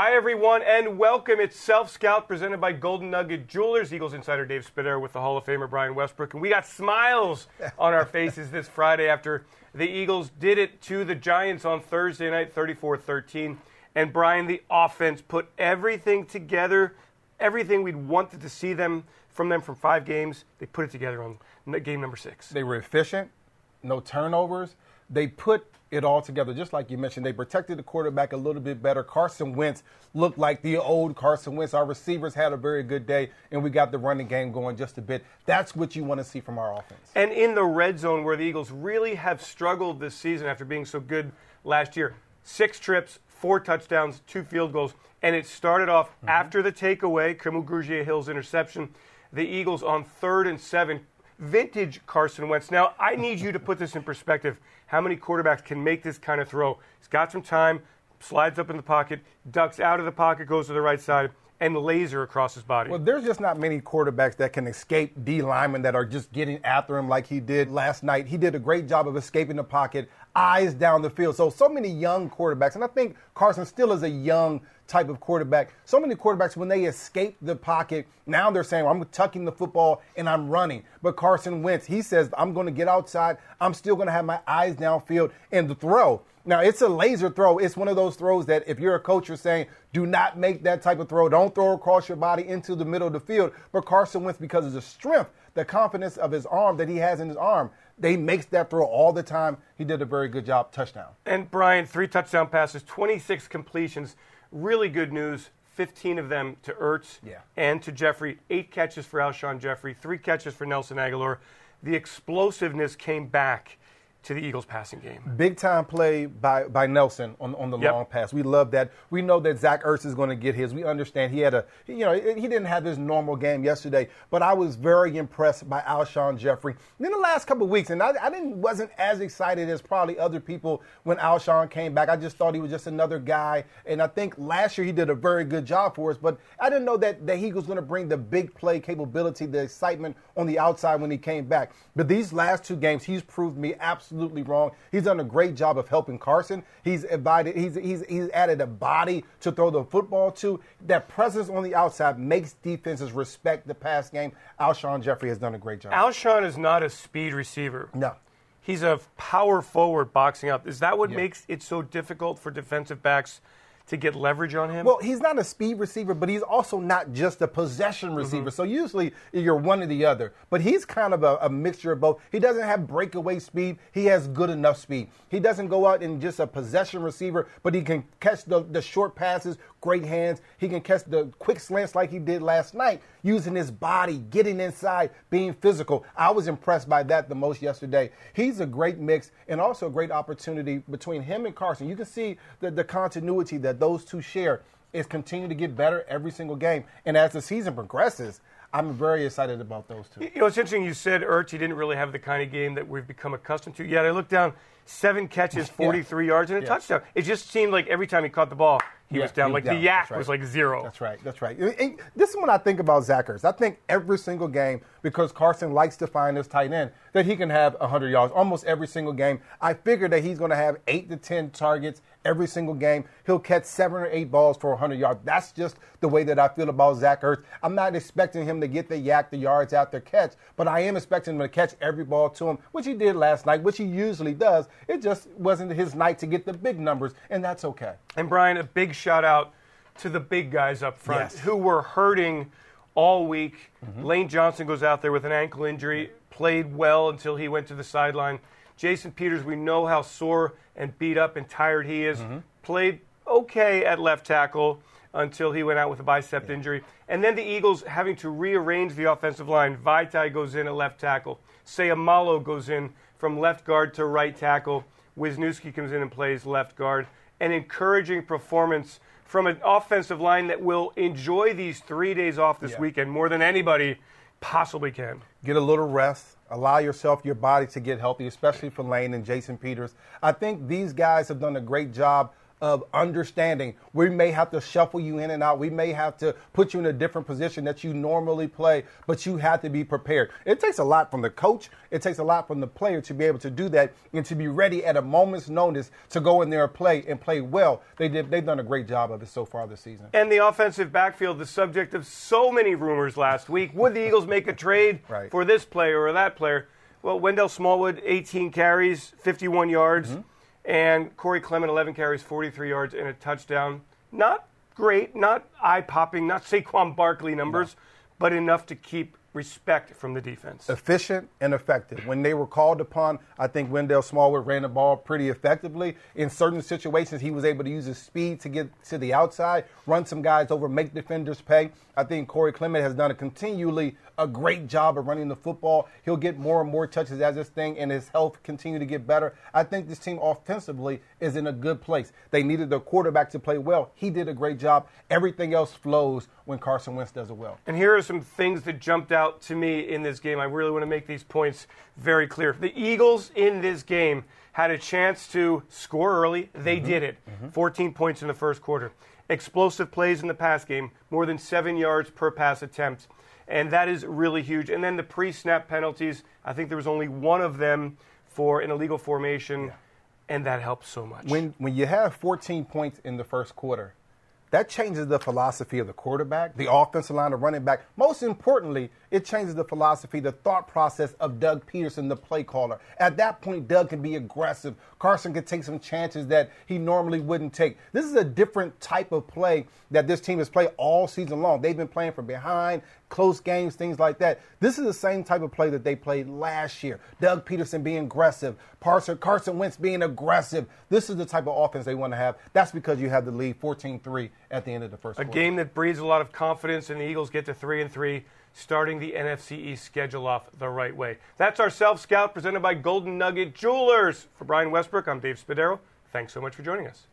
Hi, everyone, and welcome. It's Self Scout presented by Golden Nugget Jewelers. Eagles insider Dave Spadaro with the Hall of Famer Brian Westbrook. And we got smiles on our faces this Friday after the Eagles did it to the Giants on Thursday night, 34 13. And Brian, the offense put everything together, everything we'd wanted to see them from them from five games. They put it together on game number six. They were efficient, no turnovers. They put it all together. Just like you mentioned, they protected the quarterback a little bit better. Carson Wentz looked like the old Carson Wentz. Our receivers had a very good day, and we got the running game going just a bit. That's what you want to see from our offense. And in the red zone, where the Eagles really have struggled this season after being so good last year, six trips, four touchdowns, two field goals, and it started off mm-hmm. after the takeaway, Kamu Grugier-Hill's interception. The Eagles on third and seven vintage Carson Wentz. Now, I need you to put this in perspective. How many quarterbacks can make this kind of throw? He's got some time, slides up in the pocket, ducks out of the pocket, goes to the right side, and laser across his body. Well, there's just not many quarterbacks that can escape D linemen that are just getting after him like he did last night. He did a great job of escaping the pocket, eyes down the field. So, so many young quarterbacks, and I think Carson still is a young type of quarterback. So many quarterbacks, when they escape the pocket, now they're saying, I'm tucking the football and I'm running. But Carson Wentz, he says, I'm going to get outside. I'm still going to have my eyes downfield and the throw. Now, it's a laser throw. It's one of those throws that if you're a coach, you're saying, do not make that type of throw. Don't throw across your body into the middle of the field. But Carson Wentz, because of the strength, the confidence of his arm that he has in his arm, they makes that throw all the time. He did a very good job. Touchdown. And Brian, three touchdown passes, 26 completions. Really good news. 15 of them to Ertz yeah. and to Jeffery. Eight catches for Alshon Jeffery, three catches for Nelson Agholor. The explosiveness came back to the Eagles passing game. Big time play by, by Nelson on, on the yep. long pass. We love that. We know that Zach Ertz is going to get his. We understand he had a, you know, he didn't have his normal game yesterday, but I was very impressed by Alshon Jeffery. in the last couple of weeks, and I, I didn't wasn't as excited as probably other people when Alshon came back. I just thought he was just another guy, and I think last year he did a very good job for us, but I didn't know that, that he was going to bring the big play capability, the excitement on the outside when he came back. But these last two games, he's proved me absolutely absolutely wrong. He's done a great job of helping Carson. He's invited, he's, he's, he's added a body to throw the football to. That presence on the outside makes defenses respect the pass game. Alshon Jeffery has done a great job. Alshon is not a speed receiver. No. He's a power forward boxing up. Is that what yeah. makes it so difficult for defensive backs – to get leverage on him? Well, he's not a speed receiver, but he's also not just a possession mm-hmm. receiver. Mm-hmm. So usually you're one or the other. But he's kind of a, a, mixture of both. He doesn't have breakaway speed. He has good enough speed. He doesn't go out and just a possession receiver, but he can catch the, the short passes, great hands. He can catch the quick slants like he did last night, using his body, getting inside, being physical. I was impressed by that the most yesterday. He's a great mix and also a great opportunity between him and Carson. You can see the, the continuity that those two share is continue to get better every single game. And as the season progresses, I'm very excited about those two. You know, it's interesting you said Ertz, he didn't really have the kind of game that we've become accustomed to. Yet I look down, seven catches, 43 yeah. yards, and a yeah. touchdown. It just seemed like every time he caught the ball, he yeah, was down. Like down. the YAC right. was like zero. That's right. That's right. And this is what I think about Zach Ertz. I think every single game, because Carson likes to find his tight end, that he can have 100 yards almost every single game. I figure that he's going to have eight to 10 targets every single game. He'll catch seven or eight balls for 100 yards. That's just the way that I feel about Zach Ertz. I'm not expecting him to get the YAC, the yards after catch, but I am expecting him to catch every ball to him, which he did last night, which he usually does. It just wasn't his night to get the big numbers, and that's okay. And Brian, a big shout out to the big guys up front yes. who were hurting all week. Mm-hmm. Lane Johnson goes out there with an ankle injury, played well until he went to the sideline. Jason Peters, we know how sore and beat up and tired he is. Mm-hmm. Played okay at left tackle until he went out with a bicep yeah. injury. And then the Eagles having to rearrange the offensive line. Vaitai goes in at left tackle. Seumalo goes in from left guard to right tackle. Wisniewski comes in and plays left guard. An encouraging performance from an offensive line that will enjoy these three days off this yeah. weekend more than anybody possibly can. Get a little rest. Allow yourself, your body to get healthy, especially for Lane and Jason Peters. I think these guys have done a great job of understanding. We may have to shuffle you in and out. We may have to put you in a different position that you normally play, but you have to be prepared. It takes a lot from the coach. It takes a lot from the player to be able to do that and to be ready at a moment's notice to go in there and play and play well. They did. They've done a great job of it so far this season. And the offensive backfield, the subject of so many rumors last week. Would the Eagles make a trade Right. for this player or that player? Well, Wendell Smallwood, 18 carries, 51 yards, Mm-hmm. And Corey Clement, 11 carries, 43 yards, and a touchdown. Not great, not eye popping, not Saquon Barkley numbers, but enough to keep respect from the defense. efficient and effective. When they were called upon, I think Wendell Smallwood ran the ball pretty effectively. In certain situations, he was able to use his speed to get to the outside, run some guys over, make defenders pay. I think Corey Clement has done a continually a great job of running the football. He'll get more and more touches as this thing and his health continue to get better. I think this team offensively is in a good place. They needed their quarterback to play well. He did a great job. Everything else flows when Carson Wentz does it well. And here are some things that jumped out to me in this game. I really want to make these points very clear. The Eagles in this game had a chance to score early. They mm-hmm. did it. Mm-hmm. 14 points in the first quarter. Explosive plays in the pass game, more than seven yards per pass attempt. And that is really huge. And then the pre snap penalties, I think there was only one of them for an illegal formation, and that helps so much. when when you have 14 points in the first quarter, that changes the philosophy of the quarterback, the offensive line, the running back. Most importantly, it changes the philosophy, the thought process of Doug Pederson, the play caller. At that point, Doug can be aggressive. Carson can take some chances that he normally wouldn't take. This is a different type of play that this team has played all season long. They've been playing from behind, close games, things like that. This is the same type of play that they played last year. Doug Pederson being aggressive, Carson, Carson Wentz being aggressive. This is the type of offense they want to have. That's because you have the lead 14-3 at the end of the first A quarter. game that breeds a lot of confidence, and the Eagles get to three and three, starting the NFC East schedule off the right way. That's our self scout presented by Golden Nugget Jewelers. For Brian Westbrook, I'm Dave Spadaro. Thanks so much for joining us.